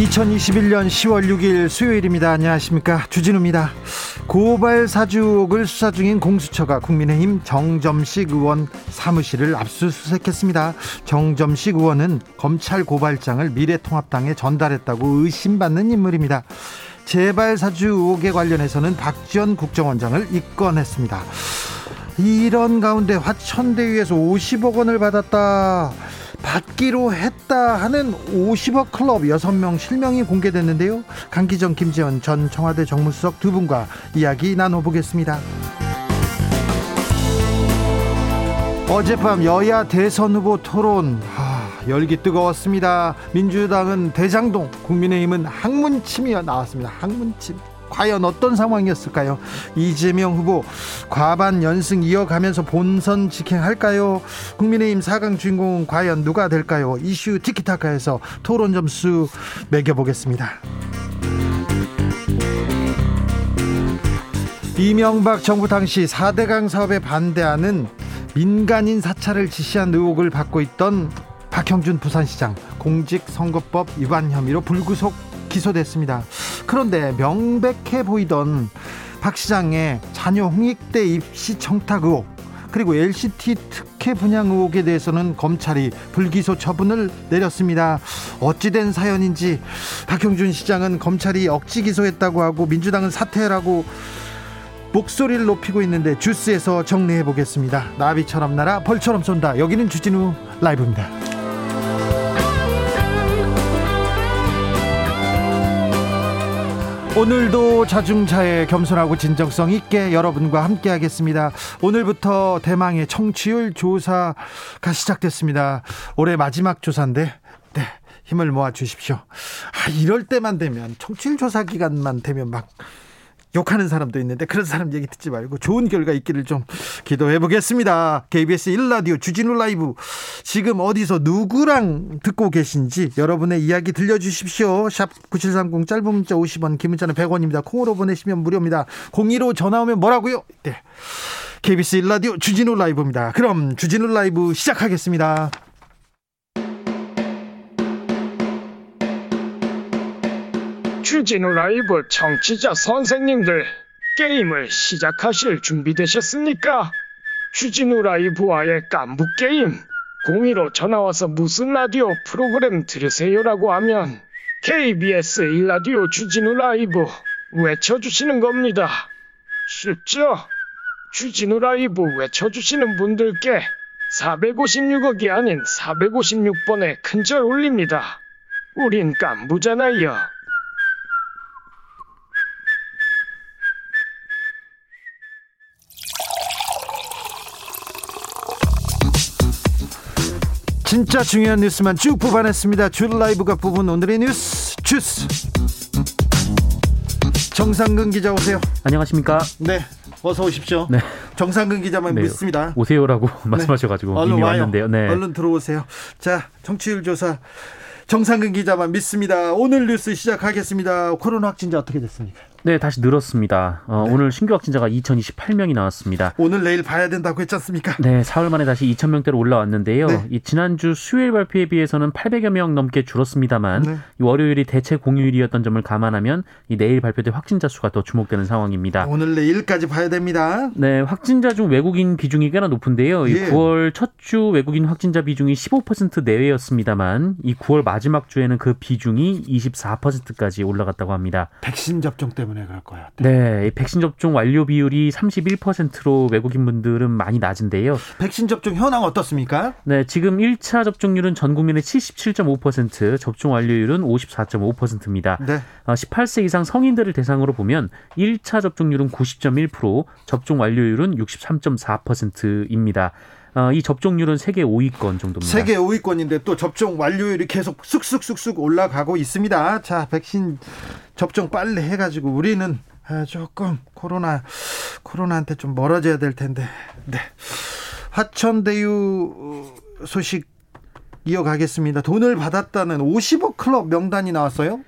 2021년 10월 6일 수요일입니다. 안녕하십니까. 주진우입니다. 고발 사주 의혹을 수사 중인 공수처가 국민의힘 정점식 의원 사무실을 압수수색했습니다. 정점식 의원은 검찰 고발장을 미래통합당에 전달했다고 의심받는 인물입니다. 재발 사주 의혹에 관련해서는 박지원 국정원장을 입건했습니다. 이런 가운데 화천대유에서 50억 원을 받았다. 받기로 했다 하는 50억 클럽 6명 실명이 공개됐는데요. 강기정, 김지원 전 청와대 정무수석 두 분과 이야기 나눠보겠습니다. 어젯밤 여야 대선 후보 토론 아, 열기 뜨거웠습니다. 민주당은 대장동, 국민의힘은 항문침이 나왔습니다. 항문침. 과연 어떤 상황이었을까요? 이재명 후보 과반 연승 이어가면서 본선 직행할까요? 국민의힘 4강 주인공은 과연 누가 될까요? 이슈 티키타카에서 토론 점수 매겨보겠습니다. 이명박 정부 당시 4대강 사업에 반대하는 민간인 사찰을 지시한 의혹을 받고 있던 박형준 부산시장 공직선거법 위반 혐의로 불구속 기소됐습니다. 그런데 명백해 보이던 박 시장의 자녀 홍익대 입시 청탁 의혹 그리고 LCT 특혜 분양 의혹에 대해서는 검찰이 불기소 처분을 내렸습니다. 어찌된 사연인지 박형준 시장은 검찰이 억지 기소했다고 하고 민주당은 사퇴라고 목소리를 높이고 있는데 주스에서 정리해 보겠습니다. 나비처럼 날아 벌처럼 쏜다. 여기는 주진우 라이브입니다. 오늘도 자중차에 겸손하고 진정성 있게 여러분과 함께 하겠습니다. 오늘부터 대망의 청취율 조사가 시작됐습니다. 올해 마지막 조사인데, 네, 힘을 모아 주십시오. 아, 이럴 때만 되면, 청취율 조사 기간만 되면 막, 욕하는 사람도 있는데 그런 사람 얘기 듣지 말고 좋은 결과 있기를 좀 기도해 보겠습니다. KBS 1라디오 주진우 라이브 지금 어디서 누구랑 듣고 계신지 여러분의 이야기 들려주십시오. 샵 9730 짧은 문자 50원 긴 문자는 100원입니다. 콩으로 보내시면 무료입니다. 02로 전화 오면 뭐라고요? 네. KBS 1라디오 주진우 라이브입니다. 그럼 주진우 라이브 시작하겠습니다. 주진우 라이브 청취자 선생님들 게임을 시작하실 준비되셨습니까? 주진우 라이브와의 깐부 게임 02로 전화와서 무슨 라디오 프로그램 들으세요라고 하면 KBS 1라디오 주진우 라이브 외쳐주시는 겁니다. 쉽죠? 주진우 라이브 외쳐주시는 분들께 456억이 아닌 456번의 큰절 올립니다. 우린 깐부잖아요. 진짜 중요한 뉴스만 쭉 뽑아냈습니다. 줄 라이브가 뽑은 오늘의 뉴스 주스. 정상근 기자 오세요. 안녕하십니까? 네, 어서 오십시오. 네. 정상근 기자만 네, 믿습니다. 오세요라고 말씀하셔가지고 얼른 이미 와요. 왔는데요. 네. 얼른 들어오세요. 자, 정치율 조사 정상근 기자만 믿습니다. 오늘 뉴스 시작하겠습니다. 코로나 확진자 어떻게 됐습니까? 네, 다시 늘었습니다. 어, 네. 오늘 신규 확진자가 2,028명이 나왔습니다. 오늘 내일 봐야 된다고 했지 않습니까? 네, 사흘 만에 다시 2,000명대로 올라왔는데요. 네. 이 지난주 수요일 발표에 비해서는 800여 명 넘게 줄었습니다만 네. 이 월요일이 대체 공휴일이었던 점을 감안하면 이 내일 발표될 확진자 수가 더 주목되는 상황입니다. 오늘 내일까지 봐야 됩니다. 네, 확진자 중 외국인 비중이 꽤나 높은데요. 이 예. 9월 첫 주 외국인 확진자 비중이 15% 내외였습니다만 이 9월 마지막 주에는 그 비중이 24%까지 올라갔다고 합니다. 백신 접종 때문에 그럴 거야. 네, 이 백신 접종 완료 비율이 31%로 외국인 분들은 많이 낮은데요. 백신 접종 현황 어떻습니까? 네, 지금 1차 접종률은 전 국민의 77.5%, 접종 완료율은 54.5%입니다. 네. 18세 이상 성인들을 대상으로 보면 1차 접종률은 90.1%, 접종 완료율은 63.4%입니다. 어, 이 접종률은 세계 5위권 정도입니다. 세계 5위권인데 또 접종 완료율이 계속 쑥쑥쑥쑥 올라가고 있습니다. 자, 백신 접종 빨리 해가지고 우리는 아, 조금 코로나 코로나한테 좀 멀어져야 될 텐데. 네. 화천대유 소식 이어가겠습니다. 돈을 받았다는 50억 클럽 명단이 나왔어요?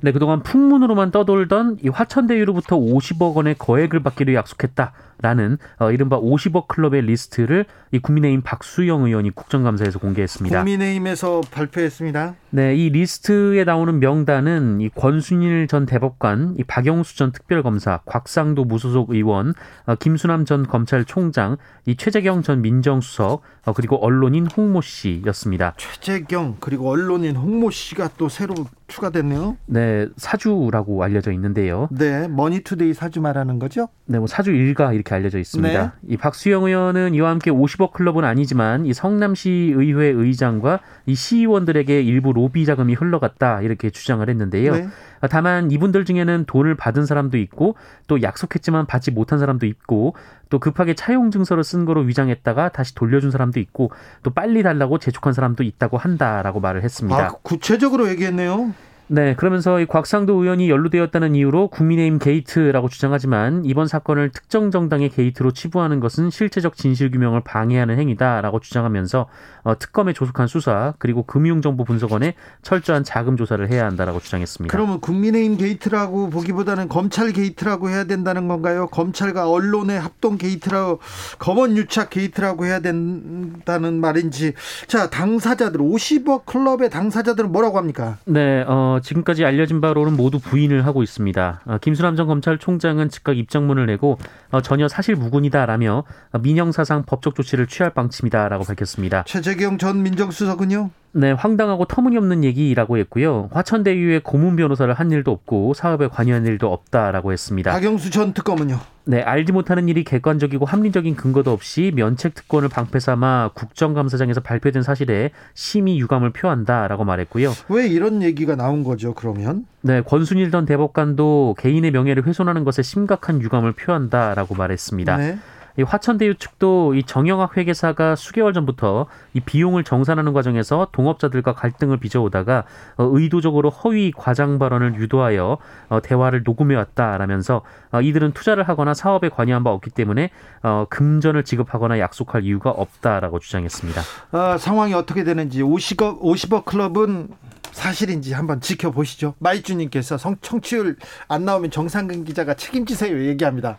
네, 그동안 풍문으로만 떠돌던 이 화천대유로부터 50억 원의 거액을 받기로 약속했다라는 어, 이른바 50억 클럽의 리스트를 이 국민의힘 박수영 의원이 국정감사에서 공개했습니다. 국민의힘에서 발표했습니다. 네, 이 리스트에 나오는 명단은 이 권순일 전 대법관, 이 박영수 전 특별검사, 곽상도 무소속 의원, 어, 김수남 전 검찰총장, 이 최재경 전 민정수석, 어, 그리고 언론인 홍모 씨였습니다. 최재경 그리고 언론인 홍모 씨가 또 새로 추가됐네요. 네, 사주라고 알려져 있는데요. 네, 머니투데이 사주 말하는 거죠? 네, 뭐 사주 일가 이렇게 알려져 있습니다. 네. 이 박수영 의원은 이와 함께 50억 클럽은 아니지만 이 성남시 의회 의장과 이 시의원들에게 일부 로비 자금이 흘러갔다 이렇게 주장을 했는데요. 네. 다만 이분들 중에는 돈을 받은 사람도 있고 또 약속했지만 받지 못한 사람도 있고 또 급하게 차용 증서를 쓴 거로 위장했다가 다시 돌려준 사람도 있고 또 빨리 달라고 재촉한 사람도 있다고 한다라고 말을 했습니다. 아, 구체적으로 얘기했네요. 네, 그러면서 이 곽상도 의원이 연루되었다는 이유로 국민의힘 게이트라고 주장하지만 이번 사건을 특정 정당의 게이트로 치부하는 것은 실체적 진실 규명을 방해하는 행위다라고 주장하면서 어, 특검에 조속한 수사 그리고 금융정보 분석원에 철저한 자금 조사를 해야 한다라고 주장했습니다. 그러면 국민의힘 게이트라고 보기보다는 검찰 게이트라고 해야 된다는 건가요? 검찰과 언론의 합동 게이트라고 검언 유착 게이트라고 해야 된다는 말인지. 자, 당사자들 50억 클럽의 당사자들은 뭐라고 합니까? 네, 어, 지금까지 알려진 바로는 모두 부인을 하고 있습니다. 어, 김수남 전 검찰총장은 즉각 입장문을 내고 어, 전혀 사실 무근이다라며 어, 민형사상 법적 조치를 취할 방침이다라고 밝혔습니다. 최재경 전 민정수석은요? 네, 황당하고 터무니없는 얘기라고 했고요. 화천대유의 고문 변호사를 한 일도 없고 사업에 관여한 일도 없다라고 했습니다. 박영수 전 특검은요? 네, 알지 못하는 일이 객관적이고 합리적인 근거도 없이 면책 특권을 방패 삼아 국정감사장에서 발표된 사실에 심히 유감을 표한다라고 말했고요. 왜 이런 얘기가 나온 거죠, 그러면? 네, 권순일 전 대법관도 개인의 명예를 훼손하는 것에 심각한 유감을 표한다라고 말했습니다. 네. 이 화천대유 측도 이 정영학 회계사가 수개월 전부터 이 비용을 정산하는 과정에서 동업자들과 갈등을 빚어오다가 어, 의도적으로 허위 과장 발언을 유도하여 어, 대화를 녹음해 왔다라면서 어, 이들은 투자를 하거나 사업에 관여한 바 없기 때문에 어, 금전을 지급하거나 약속할 이유가 없다라고 주장했습니다. 아, 상황이 어떻게 되는지 50억, 50억 클럽은 사실인지 한번 지켜보시죠. 마이주님께서 성, 청취율 안 나오면 정상근 기자가 책임지세요 얘기합니다.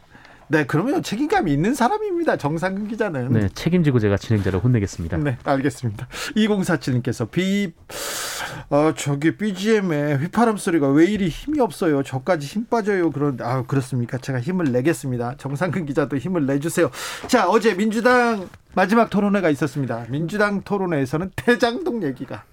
네, 그러면 책임감이 있는 사람입니다. 정상근 기자는. 네, 책임지고 제가 진행자를 혼내겠습니다. 네, 알겠습니다. 2047님께서 비, 어, 저기 BGM에 휘파람 소리가 왜 이리 힘이 없어요. 저까지 힘 빠져요. 그런, 아, 그렇습니까? 제가 힘을 내겠습니다. 정상근 기자도 힘을 내 주세요. 자, 어제 민주당 마지막 토론회가 있었습니다. 민주당 토론회에서는 대장동 얘기가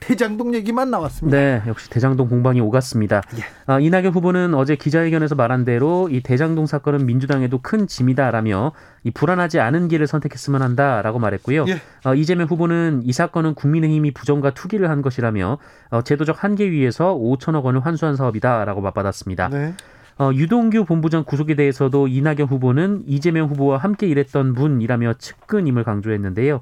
대장동 얘기만 나왔습니다. 네, 역시 대장동 공방이 오갔습니다. 예. 아, 이낙연 후보는 어제 기자회견에서 말한 대로 이 대장동 사건은 민주당에도 큰 짐이다라며 이 불안하지 않은 길을 선택했으면 한다라고 말했고요. 예. 어, 이재명 후보는 이 사건은 국민의힘이 부정과 투기를 한 것이라며 어, 제도적 한계 위에서 5천억 원을 환수한 사업이다라고 맞받았습니다. 네. 어, 유동규 본부장 구속에 대해서도 이낙연 후보는 이재명 후보와 함께 일했던 분이라며 측근임을 강조했는데요.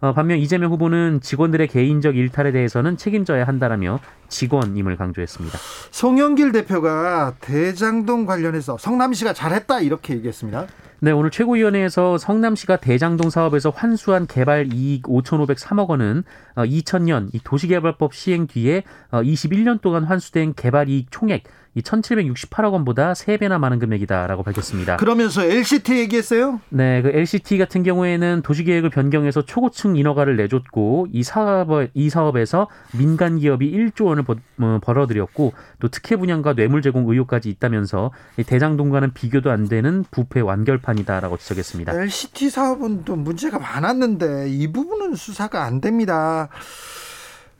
어, 반면 이재명 후보는 직원들의 개인적 일탈에 대해서는 책임져야 한다라며 직원임을 강조했습니다. 송영길 대표가 대장동 관련해서 성남시가 잘했다 이렇게 얘기했습니다. 네, 오늘 최고위원회에서 성남시가 대장동 사업에서 환수한 개발 이익 5,503억 원은 2000년 이 도시개발법 시행 뒤에 21년 동안 환수된 개발 이익 총액 이 1,768억 원보다 3배나 많은 금액이다라고 밝혔습니다. 그러면서 LCT 얘기했어요? 네, 그 LCT 같은 경우에는 도시계획을 변경해서 초고층 인허가를 내줬고 이 사업 이 사업에서 민간 기업이 1조 원을 버, 어, 벌어들였고 또 특혜 분양과 뇌물 제공 의혹까지 있다면서 이 대장동과는 비교도 안 되는 부패 완결판이다라고 지적했습니다. LCT 사업은 또 문제가 많았는데 이 부분은 수사가 안 됩니다.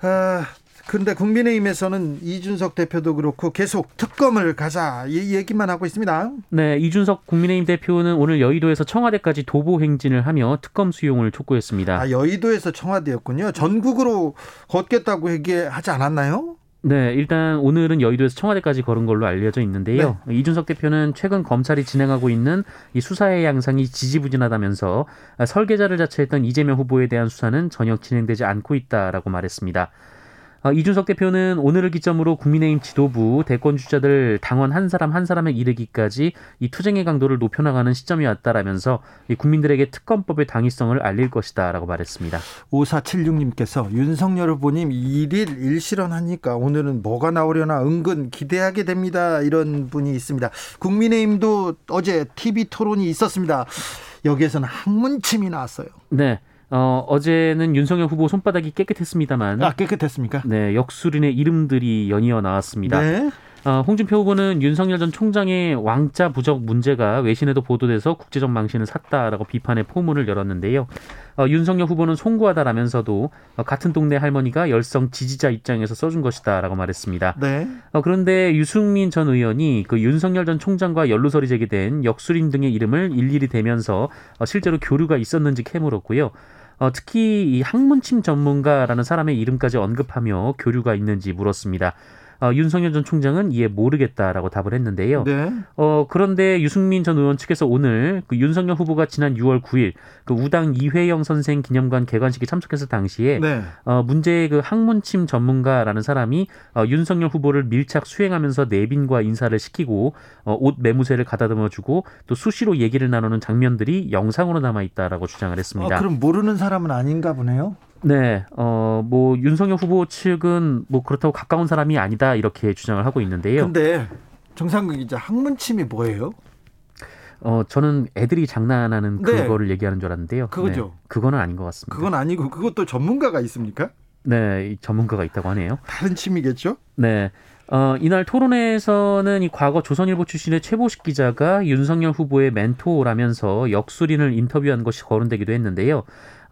아, 근데 국민의힘에서는 이준석 대표도 그렇고 계속 특검을 가자 이 얘기만 하고 있습니다. 네, 이준석 국민의힘 대표는 오늘 여의도에서 청와대까지 도보 행진을 하며 특검 수용을 촉구했습니다. 아, 여의도에서 청와대였군요. 전국으로 걷겠다고 얘기하지 않았나요? 네, 일단 오늘은 여의도에서 청와대까지 걸은 걸로 알려져 있는데요. 네. 이준석 대표는 최근 검찰이 진행하고 있는 이 수사의 양상이 지지부진하다면서 설계자를 자처했던 이재명 후보에 대한 수사는 전혀 진행되지 않고 있다라고 말했습니다. 어, 이준석 대표는 오늘을 기점으로 국민의힘 지도부 대권 주자들 당원 한 사람 한 사람에 이르기까지 이 투쟁의 강도를 높여나가는 시점이 왔다라면서 국민들에게 특검법의 당위성을 알릴 것이다라고 말했습니다. 5476님께서 윤석열 후보님 일일 일실현하니까 오늘은 뭐가 나오려나 은근 기대하게 됩니다. 이런 분이 있습니다. 국민의힘도 어제 TV 토론이 있었습니다. 여기에서는 학문침이 나왔어요. 네. 어, 어제는 윤석열 후보 손바닥이 깨끗했습니다만. 아, 깨끗했습니까? 네, 역술인의 이름들이 연이어 나왔습니다. 네. 어, 홍준표 후보는 윤석열 전 총장의 왕자 부적 문제가 외신에도 보도돼서 국제적 망신을 샀다라고 비판의 포문을 열었는데요. 어, 윤석열 후보는 송구하다라면서도 어, 같은 동네 할머니가 열성 지지자 입장에서 써준 것이다라고 말했습니다. 네. 어, 그런데 유승민 전 의원이 그 윤석열 전 총장과 연루설이 제기된 역술인 등의 이름을 일일이 대면서 어, 실제로 교류가 있었는지 캐물었고요. 어, 특히 이 학문침 전문가라는 사람의 이름까지 언급하며 교류가 있는지 물었습니다. 어, 윤석열 전 총장은 이에 모르겠다라고 답을 했는데요. 네. 어, 그런데 유승민 전 의원 측에서 오늘 그 윤석열 후보가 지난 6월 9일 그 우당 이회영 선생 기념관 개관식에 참석했을 당시에 네. 어, 문제의 그 학문침 전문가라는 사람이 어, 윤석열 후보를 밀착 수행하면서 내빈과 인사를 시키고 어, 옷 매무새를 가다듬어 주고 또 수시로 얘기를 나누는 장면들이 영상으로 남아 있다라고 주장을 했습니다. 어, 그럼 모르는 사람은 아닌가 보네요. 네, 어, 뭐, 윤석열 후보 측은 뭐 그렇다고 가까운 사람이 아니다 이렇게 주장을 하고 있는데요. 근데 정상근 기자, 학문침이 뭐예요? 어, 저는 애들이 장난하는 네. 그거를 얘기하는 줄 알았는데요. 그거죠. 네, 그거는 아닌 것 같습니다. 그건 아니고 그것도 전문가가 있습니까? 네, 전문가가 있다고 하네요. 다른 침이겠죠? 네. 어, 이날 토론회에서는 이 과거 조선일보 출신의 최보식 기자가 윤석열 후보의 멘토라면서 역술인을 인터뷰한 것이 거론되기도 했는데요.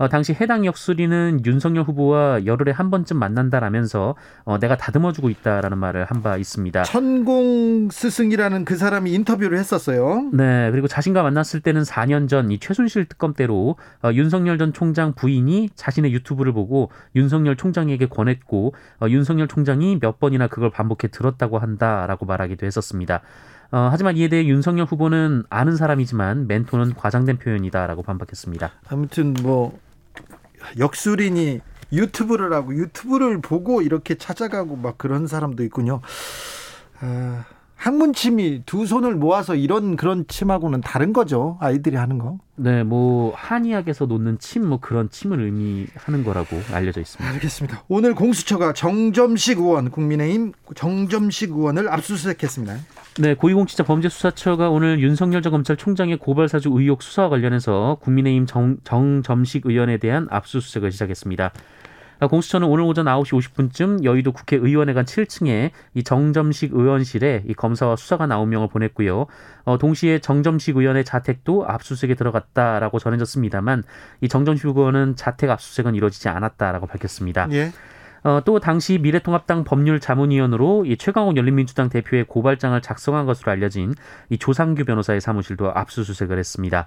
어, 당시 해당 역술인은 윤석열 후보와 열흘에 한 번쯤 만난다라면서 어, 내가 다듬어주고 있다라는 말을 한 바 있습니다. 천공 스승이라는 그 사람이 인터뷰를 했었어요. 네, 그리고 자신과 만났을 때는 4년 전 이 최순실 특검 때로 어, 윤석열 전 총장 부인이 자신의 유튜브를 보고 윤석열 총장에게 권했고 어, 윤석열 총장이 몇 번이나 그걸 반복해 들었다고 한다라고 말하기도 했었습니다. 어, 하지만 이에 대해 윤석열 후보는 아는 사람이지만 멘토는 과장된 표현이다라고 반박했습니다. 아무튼 뭐 역술인이 유튜브를 하고 유튜브를 보고 이렇게 찾아가고 막 그런 사람도 있군요. 아, 학문 침이 두 손을 모아서 이런 그런 침하고는 다른 거죠. 아이들이 하는 거. 네, 뭐 한의학에서 놓는 침 뭐 그런 침을 의미하는 거라고 알려져 있습니다. 알겠습니다. 오늘 공수처가 정점식 의원 국민의힘 정점식 의원을 압수수색했습니다. 네, 고위공직자 범죄수사처가 오늘 윤석열 전 검찰총장의 고발 사주 의혹 수사와 관련해서 국민의힘 정, 정점식 의원에 대한 압수수색을 시작했습니다. 아, 공수처는 오늘 오전 9시 50분쯤 여의도 국회의원회관 7층에 이 정점식 의원실에 이 검사와 수사관 9명을 보냈고요. 어, 동시에 정점식 의원의 자택도 압수수색에 들어갔다라고 전해졌습니다만 이 정점식 의원은 자택 압수수색은 이루어지지 않았다라고 밝혔습니다. 예. 어, 또 당시 미래통합당 법률자문위원으로 이 최강욱 열린민주당 대표의 고발장을 작성한 것으로 알려진 이 조상규 변호사의 사무실도 압수수색을 했습니다.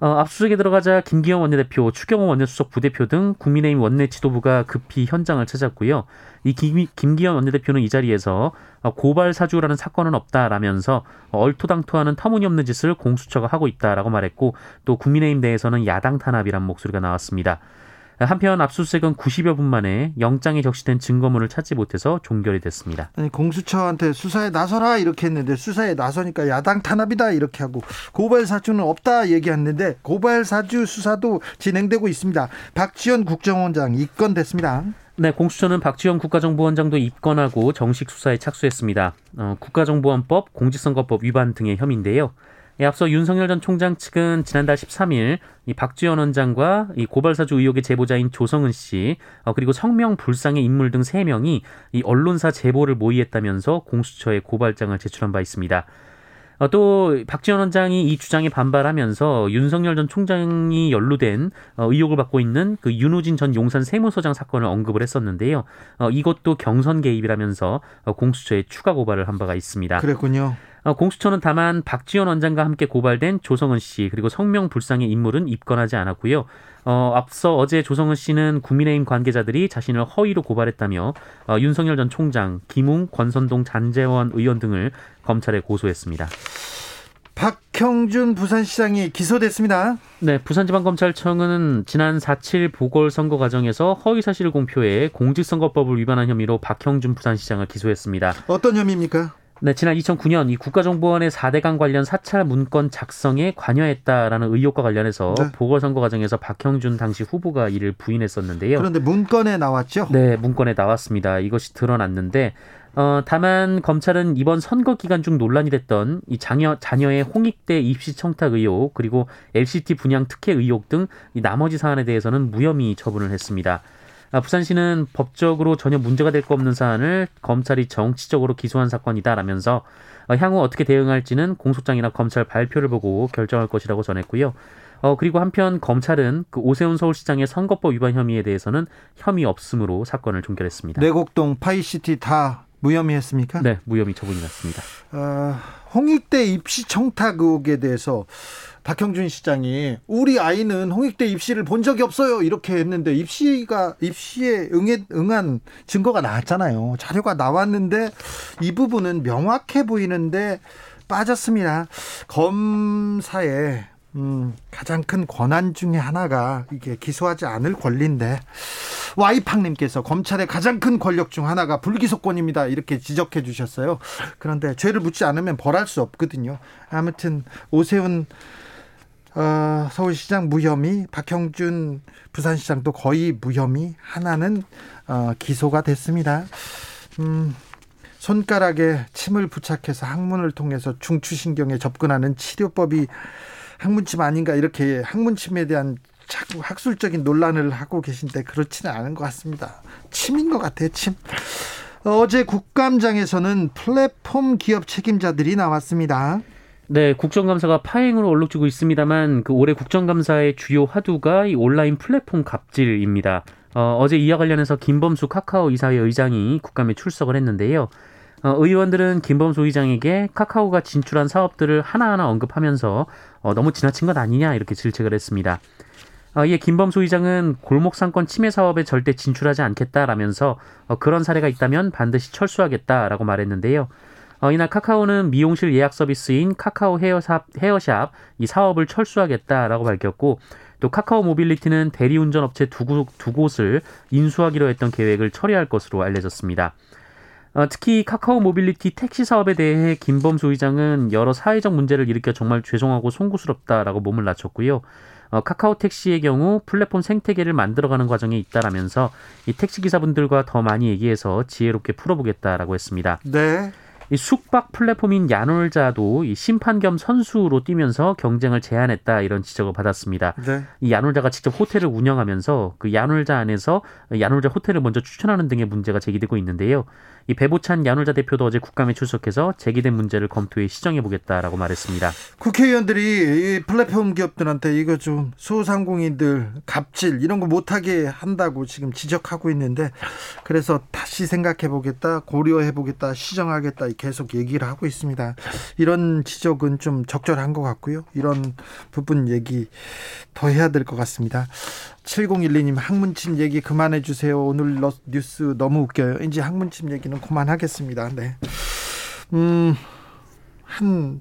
어, 압수수색에 들어가자 김기영 원내대표, 추경호 원내수석 부대표 등 국민의힘 원내 지도부가 급히 현장을 찾았고요. 이 김, 김기현 원내대표는 이 자리에서 어, 고발 사주라는 사건은 없다라면서 얼토당토하는 터무니없는 짓을 공수처가 하고 있다라고 말했고 또 국민의힘 내에서는 야당 탄압이란 목소리가 나왔습니다. 한편 압수수색은 90여 분 만에 영장에 적시된 증거물을 찾지 못해서 종결이 됐습니다. 아니 공수처한테 수사에 나서라 이렇게 했는데 수사에 나서니까 야당 탄압이다 이렇게 하고 고발 사주는 없다 얘기했는데 고발 사주 수사도 진행되고 있습니다. 박지원 국정원장 입건됐습니다. 네, 공수처는 박지원 국가정보원장도 입건하고 정식 수사에 착수했습니다. 어, 국가정보원법, 공직선거법 위반 등의 혐의인데요. 예, 앞서 윤석열 전 총장 측은 지난달 13일 이 박지원 원장과 이 고발사주 의혹의 제보자인 조성은 씨 어, 그리고 성명 불상의 인물 등 3명이 이 언론사 제보를 모의했다면서 공수처에 고발장을 제출한 바 있습니다. 어, 또 박지원 원장이 이 주장에 반발하면서 윤석열 전 총장이 연루된 어, 의혹을 받고 있는 그 윤우진 전 용산 세무서장 사건을 언급을 했었는데요. 어, 이것도 경선 개입이라면서 어, 공수처에 추가 고발을 한 바가 있습니다. 그랬군요. 어, 공수처는 다만 박지원 원장과 함께 고발된 조성은 씨 그리고 성명 불상의 인물은 입건하지 않았고요. 어, 앞서 어제 조성은 씨는 국민의힘 관계자들이 자신을 허위로 고발했다며 어, 윤석열 전 총장, 김웅, 권선동, 잔재원 의원 등을 검찰에 고소했습니다. 박형준 부산시장이 기소됐습니다. 네, 부산지방검찰청은 지난 4.7 보궐선거 과정에서 허위사실을 공표해 공직선거법을 위반한 혐의로 박형준 부산시장을 기소했습니다. 어떤 혐의입니까? 네, 지난 2009년 이 국가정보원의 4대강 관련 사찰 문건 작성에 관여했다라는 의혹과 관련해서 네. 보궐선거 과정에서 박형준 당시 후보가 이를 부인했었는데요. 그런데 문건에 나왔죠? 네, 문건에 나왔습니다. 이것이 드러났는데 어, 다만 검찰은 이번 선거 기간 중 논란이 됐던 이 자녀 자녀의 홍익대 입시 청탁 의혹 그리고 LCT 분양 특혜 의혹 등 이 나머지 사안에 대해서는 무혐의 처분을 했습니다. 아, 부산시는 법적으로 전혀 문제가 될 거 없는 사안을 검찰이 정치적으로 기소한 사건이다라면서 어, 향후 어떻게 대응할지는 공소장이나 검찰 발표를 보고 결정할 것이라고 전했고요. 어, 그리고 한편 검찰은 그 오세훈 서울시장의 선거법 위반 혐의에 대해서는 혐의 없음으로 사건을 종결했습니다. 내곡동 파이시티 다 무혐의 했습니까? 네, 무혐의 처분이 났습니다. 어, 홍익대 입시 청탁 의혹에 대해서 박형준 시장이 우리 아이는 홍익대 입시를 본 적이 없어요 이렇게 했는데 입시가 입시에 응해, 응한 증거가 나왔잖아요 자료가 나왔는데 이 부분은 명확해 보이는데 빠졌습니다 검사의 음, 가장 큰 권한 중에 하나가 이게 기소하지 않을 권리인데 와이팡님께서 검찰의 가장 큰 권력 중 하나가 불기소권입니다. 이렇게 지적해 주셨어요. 그런데 죄를 묻지 않으면 벌할 수 없거든요. 아무튼 오세훈 어, 서울시장 무혐의, 박형준 부산시장도 거의 무혐의, 하나는 어, 기소가 됐습니다. 음, 손가락에 침을 부착해서 항문을 통해서 중추신경에 접근하는 치료법이 학문침 아닌가 이렇게 학문침에 대한 자꾸 학술적인 논란을 하고 계신데 그렇지는 않은 것 같습니다. 침인 것 같아요, 침. 어제 국감장에서는 플랫폼 기업 책임자들이 나왔습니다. 네, 국정감사가 파행으로 얼룩지고 있습니다만 그 올해 국정감사의 주요 화두가 이 온라인 플랫폼 갑질입니다. 어, 어제 이와 관련해서 김범수 카카오 이사회 의장이 국감에 출석을 했는데요. 어, 의원들은 김범수 의장에게 카카오가 진출한 사업들을 하나하나 언급하면서 어, 너무 지나친 것 아니냐 이렇게 질책을 했습니다. 어, 이에 김범수 의장은 골목 상권 침해 사업에 절대 진출하지 않겠다라면서 어, 그런 사례가 있다면 반드시 철수하겠다라고 말했는데요. 어, 이날 카카오는 미용실 예약 서비스인 카카오 헤어샵, 헤어샵 이 사업을 철수하겠다라고 밝혔고 또 카카오 모빌리티는 대리운전 업체 두, 두 곳을 인수하기로 했던 계획을 철회할 것으로 알려졌습니다. 어, 특히 카카오 모빌리티 택시 사업에 대해 김범수 의장은 여러 사회적 문제를 일으켜 정말 죄송하고 송구스럽다라고 몸을 낮췄고요. 어, 카카오 택시의 경우 플랫폼 생태계를 만들어가는 과정에 있다라면서 이 택시 기사분들과 더 많이 얘기해서 지혜롭게 풀어보겠다라고 했습니다. 네. 이 숙박 플랫폼인 야놀자도 이 심판 겸 선수로 뛰면서 경쟁을 제한했다 이런 지적을 받았습니다. 네. 이 야놀자가 직접 호텔을 운영하면서 그 야놀자 안에서 야놀자 호텔을 먼저 추천하는 등의 문제가 제기되고 있는데요. 이 배보찬 야놀자 대표도 어제 국감에 출석해서 제기된 문제를 검토해 시정해 보겠다라고 말했습니다. 국회의원들이 이 플랫폼 기업들한테 이거 좀 소상공인들 갑질 이런 거 못하게 한다고 지금 지적하고 있는데 그래서 다시 생각해 보겠다 고려해 보겠다 시정하겠다 계속 얘기를 하고 있습니다. 이런 지적은 좀 적절한 것 같고요. 이런 부분 얘기 더 해야 될 것 같습니다. 7012님 학문침 얘기 그만해 주세요. 오늘 뉴스 너무 웃겨요. 이제 학문침 얘기는 그만하겠습니다. 네. 음, 한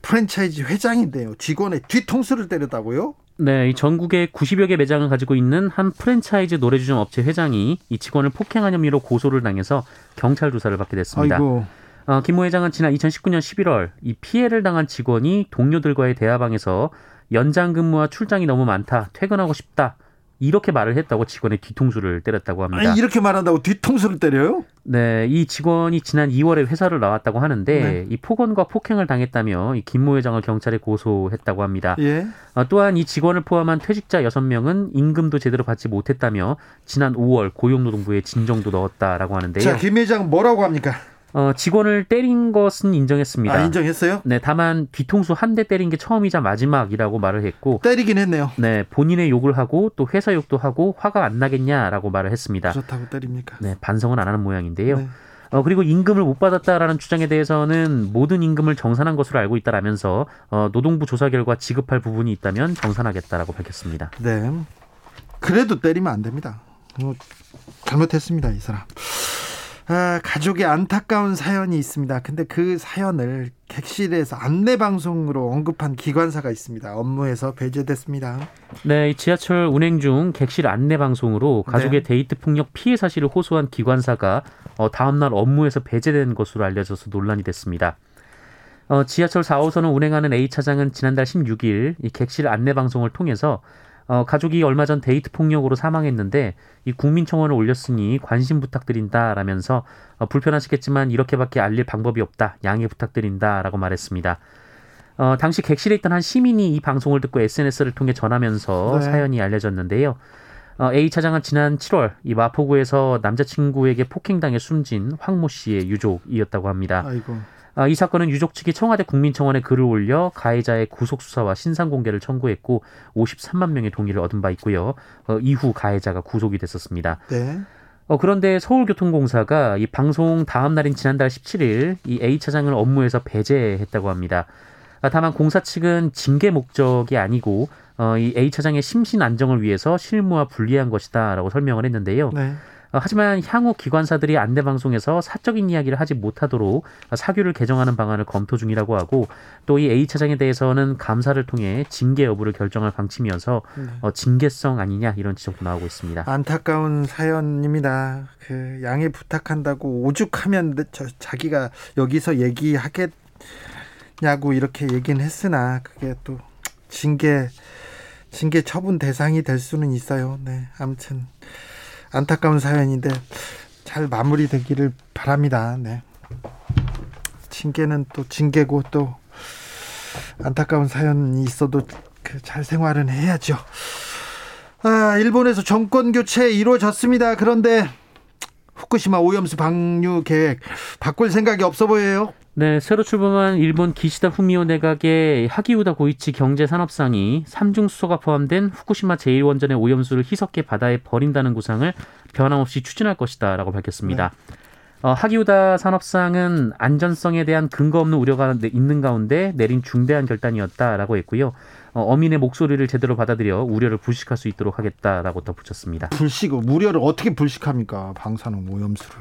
프랜차이즈 회장인데요. 직원의 뒤통수를 때렸다고요? 네, 이 전국에 90여 개 매장을 가지고 있는 한 프랜차이즈 노래주점 업체 회장이 이 직원을 폭행한 혐의로 고소를 당해서 경찰 조사를 받게 됐습니다. 아이고. 어, 김모 회장은 지난 2019년 11월 이 피해를 당한 직원이 동료들과의 대화방에서 연장 근무와 출장이 너무 많다, 퇴근하고 싶다. 이렇게 말을 했다고 직원의 뒤통수를 때렸다고 합니다. 아니, 이렇게 말한다고 뒤통수를 때려요? 네, 이 직원이 지난 2월에 회사를 나왔다고 하는데 네. 이 폭언과 폭행을 당했다며 이 김모 회장을 경찰에 고소했다고 합니다. 예. 어, 또한 이 직원을 포함한 퇴직자 6명은 임금도 제대로 받지 못했다며 지난 5월 고용노동부에 진정도 넣었다라고 하는데요. 자, 김 회장 뭐라고 합니까? 어, 직원을 때린 것은 인정했습니다. 아, 인정했어요? 네, 다만 뒤통수 한 대 때린 게 처음이자 마지막이라고 말을 했고 때리긴 했네요. 네, 본인의 욕을 하고 또 회사 욕도 하고 화가 안 나겠냐라고 말을 했습니다. 그렇다고 때립니까? 네, 반성은 안 하는 모양인데요. 네. 어, 그리고 임금을 못 받았다라는 주장에 대해서는 모든 임금을 정산한 것으로 알고 있다라면서 어, 노동부 조사 결과 지급할 부분이 있다면 정산하겠다라고 밝혔습니다. 네. 그래도 때리면 안 됩니다. 뭐 잘못했습니다, 이 사람. 아, 가족의 안타까운 사연이 있습니다. 근데 그 사연을 객실에서 안내 방송으로 언급한 기관사가 있습니다. 업무에서 배제됐습니다. 네, 지하철 운행 중 객실 안내 방송으로 가족의 네. 데이트 폭력 피해 사실을 호소한 기관사가 어, 다음 날 업무에서 배제된 것으로 알려져서 논란이 됐습니다. 어, 지하철 4호선을 운행하는 A 차장은 지난달 16일 이 객실 안내 방송을 통해서 어, 가족이 얼마 전 데이트 폭력으로 사망했는데 이 국민청원을 올렸으니 관심 부탁드린다라면서 어, 불편하시겠지만 이렇게밖에 알릴 방법이 없다 양해 부탁드린다라고 말했습니다. 어, 당시 객실에 있던 한 시민이 이 방송을 듣고 SNS를 통해 전하면서 네. 사연이 알려졌는데요. 어, A 차장은 지난 7월 이 마포구에서 남자친구에게 폭행당해 숨진 황모 씨의 유족이었다고 합니다. 아이고. 아, 이 사건은 유족 측이 청와대 국민청원에 글을 올려 가해자의 구속 수사와 신상 공개를 청구했고 53만 명의 동의를 얻은 바 있고요. 어, 이후 가해자가 구속이 됐었습니다. 네. 어, 그런데 서울교통공사가 이 방송 다음 날인 지난달 17일 이 A 차장을 업무에서 배제했다고 합니다. 아, 다만 공사 측은 징계 목적이 아니고 어, 이 A 차장의 심신 안정을 위해서 실무와 분리한 것이다라고 설명을 했는데요. 네. 어, 하지만 향후 기관사들이 안내 방송에서 사적인 이야기를 하지 못하도록 사규를 개정하는 방안을 검토 중이라고 하고 또 이 A 차장에 대해서는 감사를 통해 징계 여부를 결정할 방침이어서 네. 어, 징계성 아니냐 이런 지적도 나오고 있습니다. 안타까운 사연입니다. 그 양해 부탁한다고 오죽하면 저, 자기가 여기서 얘기하겠냐고 이렇게 얘기는 했으나 그게 또 징계 징계 처분 대상이 될 수는 있어요. 네, 아무튼. 안타까운 사연인데 잘 마무리되기를 바랍니다. 네. 징계는 또 징계고 또 안타까운 사연이 있어도 그잘 생활은 해야죠. 아, 일본에서 정권 교체 이루어졌습니다. 그런데 후쿠시마 오염수 방류 계획 바꿀 생각이 없어 보여요. 네, 새로 출범한 일본 기시다 후미오 내각의 하기우다 고이치 경제산업상이 삼중 수소가 포함된 후쿠시마 제1원전의 오염수를 희석해 바다에 버린다는 구상을 변함없이 추진할 것이다라고 밝혔습니다. 네. 어, 하기우다 산업상은 안전성에 대한 근거 없는 우려가 있는 가운데 내린 중대한 결단이었다라고 했고요. 어, 어민의 목소리를 제대로 받아들여 우려를 불식할 수 있도록 하겠다라고 덧붙였습니다. 불식, 우려를 어떻게 불식합니까? 방사능 오염수를.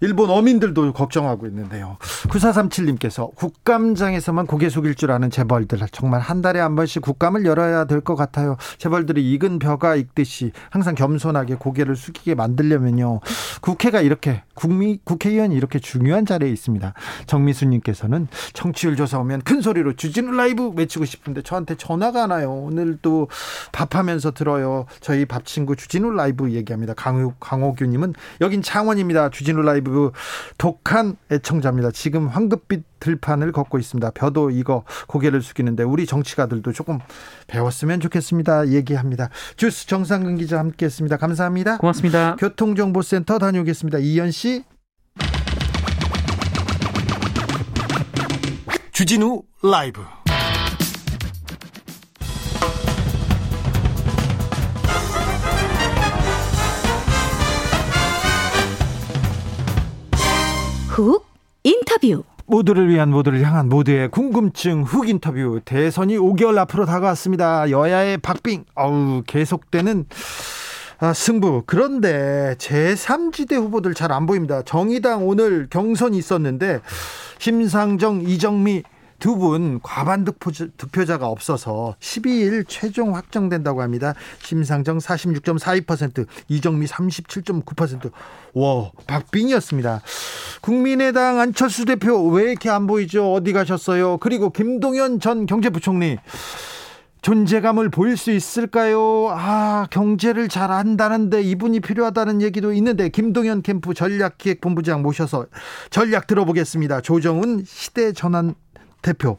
일본 어민들도 걱정하고 있는데요. 9437님께서 국감장에서만 고개 숙일 줄 아는 재벌들 정말 한 달에 한 번씩 국감을 열어야 될 것 같아요. 재벌들이 익은 벼가 익듯이 항상 겸손하게 고개를 숙이게 만들려면요. 국회가 이렇게 국민 국회의원이 이렇게 중요한 자리에 있습니다. 정미수님께서는 청취율 조사 오면 큰 소리로 주진우 라이브 외치고 싶은데 저한테 전화가 안 와요. 오늘도 밥하면서 들어요. 저희 밥 친구 주진우 라이브 얘기합니다. 강호 강호규님은 여긴 창원입니다. 주진우 라이브 라이브 독한 애청자입니다. 지금 황금빛 들판을 걷고 있습니다. 벼도 이거 고개를 숙이는데 우리 정치가들도 조금 배웠으면 좋겠습니다. 얘기합니다. 주스 정상근 기자 함께했습니다. 감사합니다. 고맙습니다. 교통정보센터 다녀오겠습니다. 이현 씨. 주진우 라이브. 훅 인터뷰 모두를 위한 모두를 향한 모두의 궁금증 훅 인터뷰 대선이 5개월 앞으로 다가왔습니다. 여야의 박빙 어우 계속되는 아, 승부. 그런데 제3지대 후보들 잘 안 보입니다. 정의당 오늘 경선이 있었는데 심상정, 이정미 두 분 과반 득표자, 가 없어서 12일 최종 확정된다고 합니다. 심상정 46.42%, 이정미 37.9%. 와, 박빙이었습니다. 국민의당 안철수 대표 왜 이렇게 안 보이죠? 어디 가셨어요? 그리고 김동연 전 경제부총리 존재감을 보일 수 있을까요? 아, 경제를 잘 안다는데 이분이 필요하다는 얘기도 있는데 김동연 캠프 전략기획본부장 모셔서 전략 들어보겠습니다. 조정훈 시대 전환 대표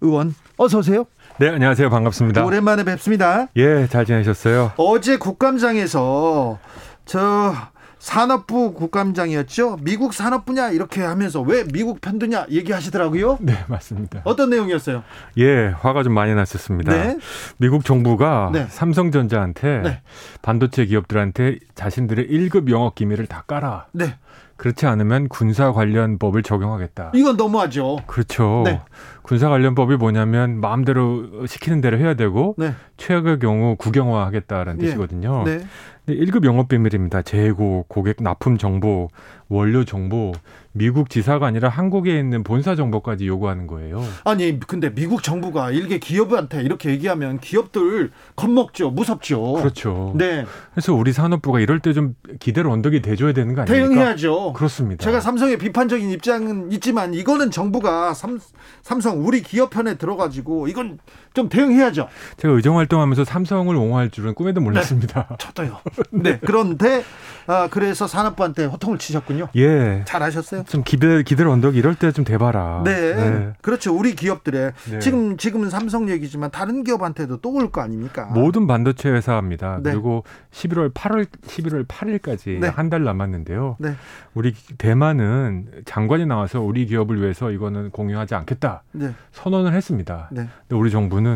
의원 어서 오세요. 네, 안녕하세요. 반갑습니다. 오랜만에 뵙습니다. 예, 잘 지내셨어요? 어제 국감장에서 저 산업부 국감장이었죠. 미국 산업 분야 이렇게 하면서 왜 미국 편드냐 얘기하시더라고요. 네, 맞습니다. 어떤 내용이었어요? 예, 화가 좀 많이 났었습니다. 네. 미국 정부가 네. 삼성전자한테 네. 반도체 기업들한테 자신들의 1급 영업 기밀을 다 깔아. 네. 그렇지 않으면 군사 관련법을 적용하겠다. 이건 너무하죠. 그렇죠. 네. 군사 관련법이 뭐냐면 마음대로 시키는 대로 해야 되고 네. 최악의 경우 국영화하겠다라는 예. 뜻이거든요. 네. 근데 1급 영업 비밀입니다. 재고, 고객 납품 정보, 원료 정보, 미국 지사가 아니라 한국에 있는 본사 정보까지 요구하는 거예요. 아니 근데 미국 정부가 일개 기업한테 이렇게 얘기하면 기업들 겁먹죠, 무섭죠. 그렇죠. 네, 그래서 우리 산업부가 이럴 때 좀 기대를 언덕이 대줘야 되는 거 아닙니까? 대응해야죠. 그렇습니다. 제가 삼성의 비판적인 입장은 있지만 이거는 정부가 삼, 삼성 우리 기업 편에 들어가지고 이건 좀 대응해야죠. 제가 의정 활동하면서 삼성을 옹호할 줄은 꿈에도 몰랐습니다. 저도요. 네. 그런데 아, 그래서 산업부한테 호통을 치셨군요. 예. 잘하셨어요. 좀 기대 기대를 언덕 이럴 때 좀 대봐라. 네. 그렇죠. 우리 기업들의 네. 지금 지금은 삼성 얘기지만 다른 기업한테도 또 올 거 아닙니까? 모든 반도체 회사입니다. 네. 그리고 11월 8월 11월 8일까지 네. 한달 남았는데요. 네. 우리 대만은 장관이 나와서 우리 기업을 위해서 이거는 공유하지 않겠다 네. 선언을 했습니다. 네. 근데 우리 정부는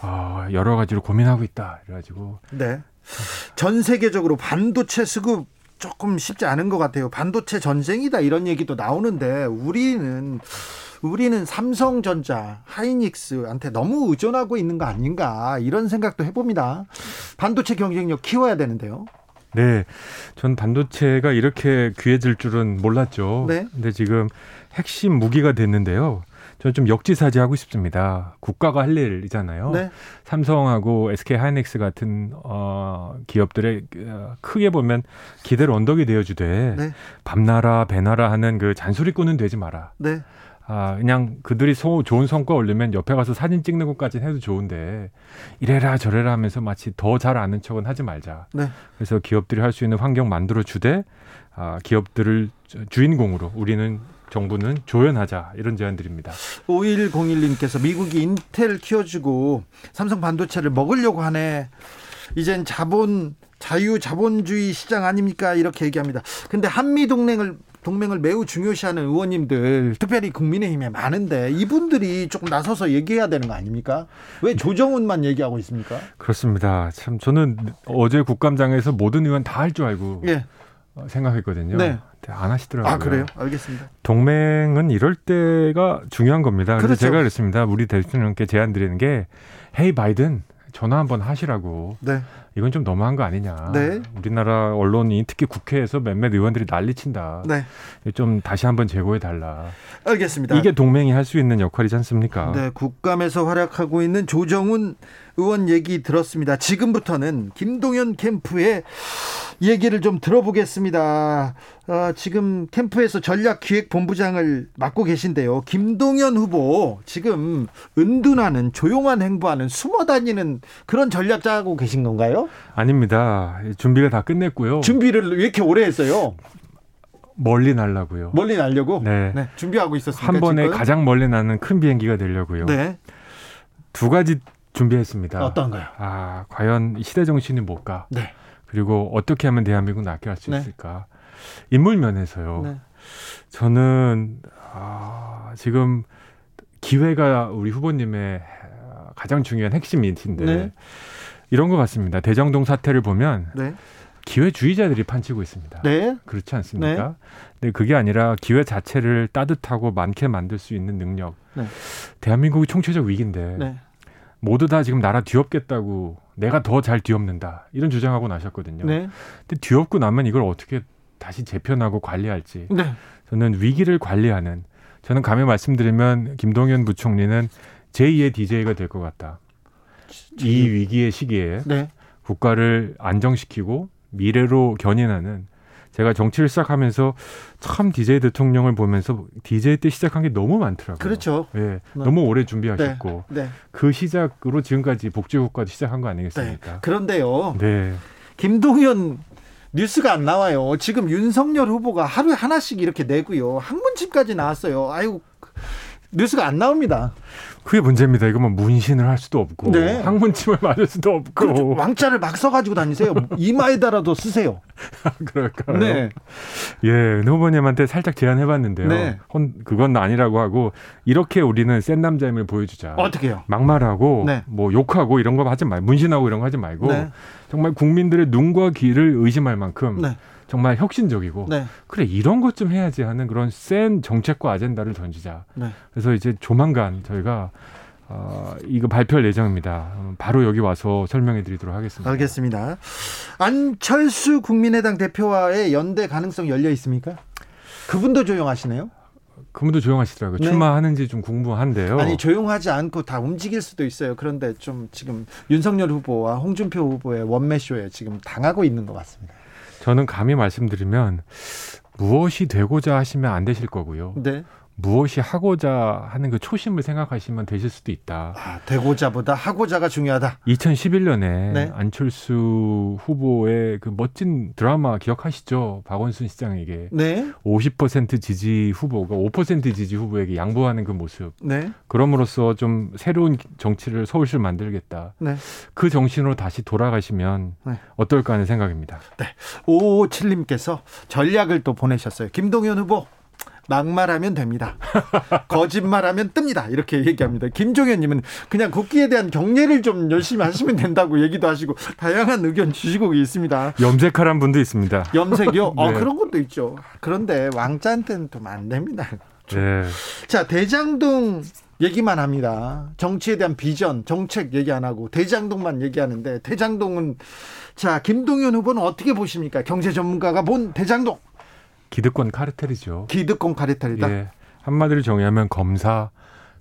아, 여러 가지로 고민하고 있다. 그래가지고 네. 전 세계적으로 반도체 수급 조금 쉽지 않은 것 같아요. 반도체 전쟁이다 이런 얘기도 나오는데 우리는 우리는 삼성전자, 하이닉스한테 너무 의존하고 있는 거 아닌가 이런 생각도 해봅니다. 반도체 경쟁력 키워야 되는데요. 네, 전 반도체가 이렇게 귀해질 줄은 몰랐죠. 네. 근데 지금 핵심 무기가 됐는데요. 저는 좀 역지사지하고 싶습니다. 국가가 할 일이잖아요. 네. 삼성하고 SK 하이닉스 같은 어, 기업들의 어, 크게 보면 기대를 언덕이 되어주되 네. 밤나라 배나라 하는 그 잔소리꾼은 되지 마라. 네. 아 그냥 그들이 소, 좋은 성과 올리면 옆에 가서 사진 찍는 것까지는 해도 좋은데 이래라 저래라 하면서 마치 더 잘 아는 척은 하지 말자. 네. 그래서 기업들이 할 수 있는 환경 만들어 주되 아, 기업들을 주인공으로 우리는 정부는 조연하자 이런 제안드립니다. 5101님께서 미국이 인텔 키워주고 삼성 반도체를 먹으려고 하네. 이젠 자본 자유 자본주의 시장 아닙니까? 이렇게 얘기합니다. 근데 한미 동맹을 동맹을 매우 중요시하는 의원님들 특별히 국민의힘에 많은데 이분들이 조금 나서서 얘기해야 되는 거 아닙니까? 왜 조정훈만 얘기하고 있습니까? 그렇습니다. 참 저는 어제 국감장에서 모든 의원 다 할 줄 알고 예. 어, 생각했거든요. 네. 안 하시더라고요. 아 그래요? 알겠습니다. 동맹은 이럴 때가 중요한 겁니다. 그래서 그렇죠. 제가 그랬습니다. 우리 대통령께 제안 드리는 게 헤이 바이든 전화 한번 하시라고. 네. 이건 좀 너무한 거 아니냐. 네. 우리나라 언론이 특히 국회에서 몇몇 의원들이 난리친다. 네. 좀 다시 한번 제고해 달라. 알겠습니다. 이게 동맹이 할 수 있는 역할이지 않습니까? 네, 국감에서 활약하고 있는 조정훈 의원 얘기 들었습니다. 지금부터는 김동연 캠프의 얘기를 좀 들어보겠습니다. 어, 지금 캠프에서 전략기획본부장을 맡고 계신데요. 김동연 후보 지금 은둔하는 조용한 행보하는 숨어 다니는 그런 전략 짜고 계신 건가요? 아닙니다. 준비가 다 끝냈고요. 준비를 왜 이렇게 오래 했어요? 멀리 날라고요. 멀리 날려고? 네. 준비하고 있었습니까? 한 번에 지금? 가장 멀리 나는 큰 비행기가 되려고요. 네. 두 가지 준비했습니다. 어떤가요? 아, 과연 시대 정신이 뭘까? 네. 그리고 어떻게 하면 대한민국 낫게 할수 네. 있을까? 인물 면에서요. 네. 저는 아, 지금 기회가 우리 후보님의 가장 중요한 핵심인데 네. 이런 것 같습니다. 대장동 사태를 보면 네. 기회주의자들이 판치고 있습니다. 네. 그렇지 않습니까? 근데 그게 아니라 기회 자체를 따뜻하고 많게 만들 수 있는 능력. 네. 대한민국이 총체적 위기인데 네. 모두 다 지금 나라 뒤엎겠다고 내가 더 잘 뒤엎는다 이런 주장하고 나셨거든요. 네. 근데 뒤엎고 나면 이걸 어떻게 다시 재편하고 관리할지 네. 저는 위기를 관리하는 저는 감히 말씀드리면 김동연 부총리는 제2의 DJ가 될 것 같다. 이 위기의 시기에 네. 국가를 안정시키고 미래로 견인하는 제가 정치를 시작하면서 참 DJ 대통령을 보면서 DJ 때 시작한 게 너무 많더라고요. 그렇죠. 예, 너무 오래 준비하셨고 네. 네. 그 시작으로 지금까지 복지국가도 시작한 거 아니겠습니까? 그런데요. 네. 김동연 뉴스가 안 나와요. 지금 윤석열 후보가 하루에 하나씩 이렇게 내고요. 학문집까지 나왔어요. 아이고 뉴스가 안 나옵니다. 그게 문제입니다. 이거 뭐 문신을 할 수도 없고 네. 항문침을 맞을 수도 그 없고 왕자를 막 써가지고 다니세요. 이마에다라도 쓰세요. 그럴까요? 네. 예, 은 후보님한테 살짝 제안해봤는데요. 네. 혼, 그건 아니라고 하고 이렇게 우리는 센 남자임을 보여주자. 어떻게요? 막말하고 네. 뭐 욕하고 이런 거 하지 말고 문신하고 이런 거 하지 말고 네. 정말 국민들의 눈과 귀를 의심할 만큼 네. 정말 혁신적이고 네. 그래 이런 것 좀 해야지 하는 그런 센 정책과 아젠다를 던지자. 네. 그래서 이제 조만간 저희가 어, 이거 발표할 예정입니다. 음, 바로 여기 와서 설명해 드리도록 하겠습니다. 알겠습니다. 안철수 국민의당 대표와의 연대 가능성 열려 있습니까? 그분도 조용하시네요. 그분도 조용하시더라고요. 네. 출마하는지 좀 궁금한데요. 아니 조용하지 않고 다 움직일 수도 있어요. 그런데 좀 지금 윤석열 후보와 홍준표 후보의 원매쇼에 지금 당하고 있는 것 같습니다. 저는 감히 말씀드리면 무엇이 되고자 하시면 안 되실 거고요. 네. 무엇이 하고자 하는 그 초심을 생각하시면 되실 수도 있다. 아, 되고자보다 하고자가 중요하다. 2011년에 네. 안철수 후보의 그 멋진 드라마 기억하시죠? 박원순 시장에게 네. 50% 지지 후보가 5% 지지 후보에게 양보하는 그 모습. 네. 그럼으로써 좀 새로운 정치를 서울시를 만들겠다. 네. 그 정신으로 다시 돌아가시면 네. 어떨까 하는 생각입니다. 557님께서 전략을 또 보내셨어요. 김동연 후보 막말하면 됩니다. 거짓말하면 뜹니다. 이렇게 얘기합니다. 김종현님은 그냥 국기에 대한 경례를 좀 열심히 하시면 된다고 얘기도 하시고 다양한 의견 주시고 있습니다. 염색하란 분도 있습니다. 염색이요? 어, 네. 그런 것도 있죠. 그런데 왕자한테는 좀 안 됩니다. 네. 자, 대장동 얘기만 합니다. 정치에 대한 비전, 정책 얘기 안 하고 대장동만 얘기하는데 대장동은 자, 김동연 후보는 어떻게 보십니까? 경제 전문가가 본 대장동 기득권 카르텔이죠. 기득권 카르텔이다. 예. 한마디로 정의하면 검사,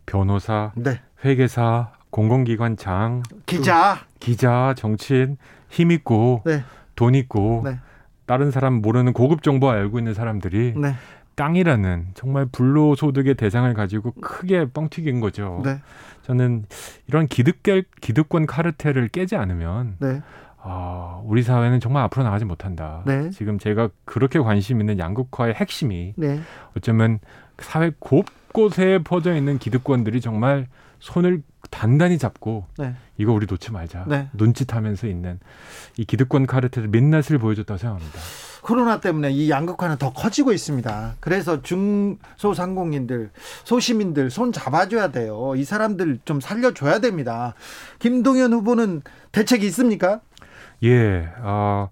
변호사, 네. 회계사, 공공기관 장, 기자. 기자, 정치인, 힘 있고 네. 돈 있고 네. 다른 사람 모르는 고급 정보 알고 있는 사람들이 네. 땅이라는 정말 불로소득의 대상을 가지고 크게 뻥튀긴 거죠. 네. 저는 이런 기득권 기득권 카르텔을 깨지 않으면 네. 아, 우리 사회는 정말 앞으로 나가지 못한다. 네. 지금 제가 그렇게 관심 있는 양극화의 핵심이 네. 어쩌면 사회 곳곳에 퍼져 있는 기득권들이 정말 손을 단단히 잡고 네. 이거 우리 놓지 말자. 네. 눈짓하면서 있는 이 기득권 카르텔의 민낯을 보여줬다고 생각합니다. 코로나 때문에 이 양극화는 더 커지고 있습니다. 그래서 중소상공인들, 소시민들 손 잡아줘야 돼요. 이 사람들 좀 살려줘야 됩니다. 김동연 후보는 대책이 있습니까? 예, 아,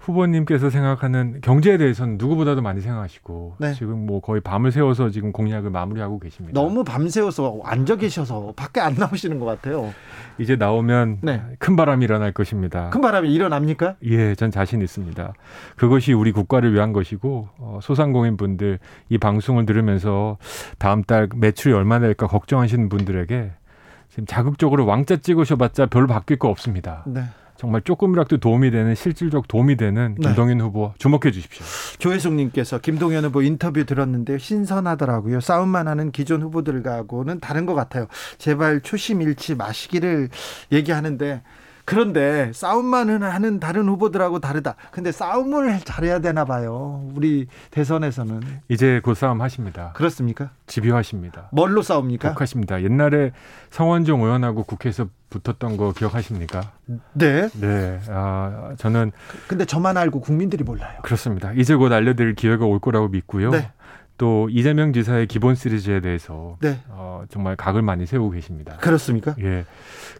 후보님께서 생각하는 경제에 대해서는 누구보다도 많이 생각하시고 네. 지금 뭐 거의 밤을 새워서 지금 공약을 마무리하고 계십니다. 너무 밤새워서 앉아 계셔서 밖에 안 나오시는 것 같아요. 이제 나오면 네. 큰 바람이 일어날 것입니다. 큰 바람이 일어납니까? 예, 전 자신 있습니다. 그것이 우리 국가를 위한 것이고 어, 소상공인 분들 이 방송을 들으면서 다음 달 매출이 얼마나 될까 걱정하시는 분들에게 지금 자극적으로 왕자 찍으셔봤자 별로 바뀔 거 없습니다. 네. 정말 조금이라도 도움이 되는 실질적 도움이 되는 네. 김동연 후보 주목해 주십시오. 조혜숙님께서 김동연 후보 인터뷰 들었는데 신선하더라고요. 싸움만 하는 기존 후보들하고는 다른 것 같아요. 제발 초심 잃지 마시기를 얘기하는데 그런데 싸움만 하는 다른 후보들하고 다르다. 근데 싸움을 잘해야 되나 봐요. 우리 대선에서는 이제 곧 싸움 하십니다. 그렇습니까? 집요하십니다. 뭘로 싸웁니까? 독하십니다. 옛날에 성원종 의원하고 국회에서 붙었던 거 기억하십니까? 네. 네, 아, 저는 근데 저만 알고 국민들이 몰라요. 그렇습니다. 이제 곧 알려드릴 기회가 올 거라고 믿고요. 네. 또 이재명 지사의 기본 시리즈에 대해서 네. 어, 정말 각을 많이 세우고 계십니다. 그렇습니까? 예,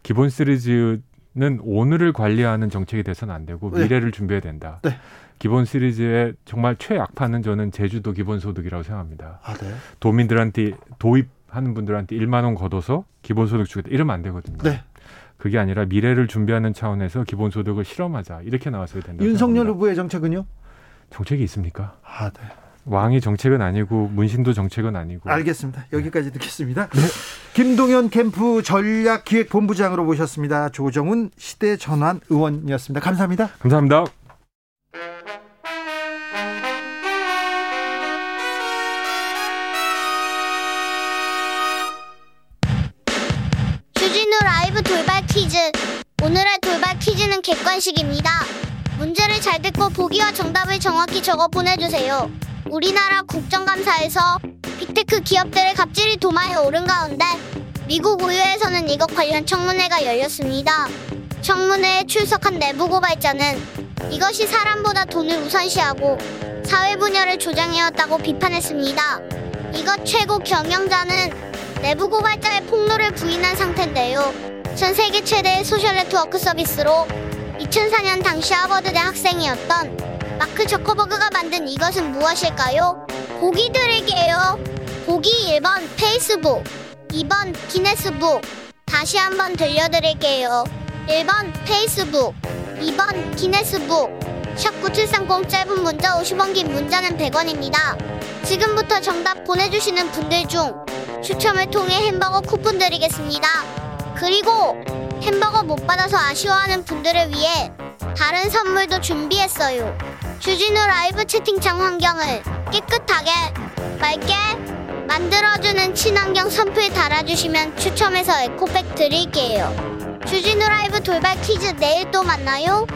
기본 시리즈 는 오늘을 관리하는 정책이 돼서는 안 되고 네. 미래를 준비해야 된다. 네. 기본 시리즈의 정말 최악파는 저는 제주도 기본소득이라고 생각합니다. 아, 네. 도민들한테 도입하는 분들한테 1만 원 걷어서 기본소득 주겠다 이러면 안 되거든요. 네. 그게 아니라 미래를 준비하는 차원에서 기본소득을 실험하자 이렇게 나왔어야 된다. 윤석열 후보의 정책은요? 정책이 있습니까? 아, 네. 왕이 정책은 아니고 문신도 정책은 아니고 알겠습니다. 여기까지 듣겠습니다. 김동연 캠프 전략기획본부장으로 모셨습니다. 조정훈 시대 전환 의원이었습니다. 감사합니다. 감사합니다. 주진우 라이브 돌발 퀴즈. 오늘의 돌발 퀴즈는 객관식입니다. 문제를 잘 듣고 보기와 정답을 정확히 적어 보내주세요. 우리나라 국정감사에서 빅테크 기업들의 갑질이 도마에 오른 가운데 미국 의회에서는 이것 관련 청문회가 열렸습니다. 청문회에 출석한 내부 고발자는 이것이 사람보다 돈을 우선시하고 사회 분열을 조장해왔다고 비판했습니다. 이것 최고 경영자는 내부 고발자의 폭로를 부인한 상태인데요. 전 세계 최대의 소셜 네트워크 서비스로 2004년 당시 하버드대 학생이었던 마크 저커버그가 만든 이것은 무엇일까요? 보기 드릴게요. 보기 1번 페이스북, 2번 기네스북. 다시 한번 들려드릴게요. 1번 페이스북, 2번 기네스북. 샵9730 짧은 문자 50원 긴 문자는 100원입니다. 지금부터 정답 보내주시는 분들 중 추첨을 통해 햄버거 쿠폰 드리겠습니다. 그리고 햄버거 못 받아서 아쉬워하는 분들을 위해 다른 선물도 준비했어요. 주진우 라이브 채팅창 환경을 깨끗하게 맑게 만들어주는 친환경 선풀 달아주시면 추첨해서 에코백 드릴게요. 주진우 라이브 돌발 퀴즈 내일 또 만나요.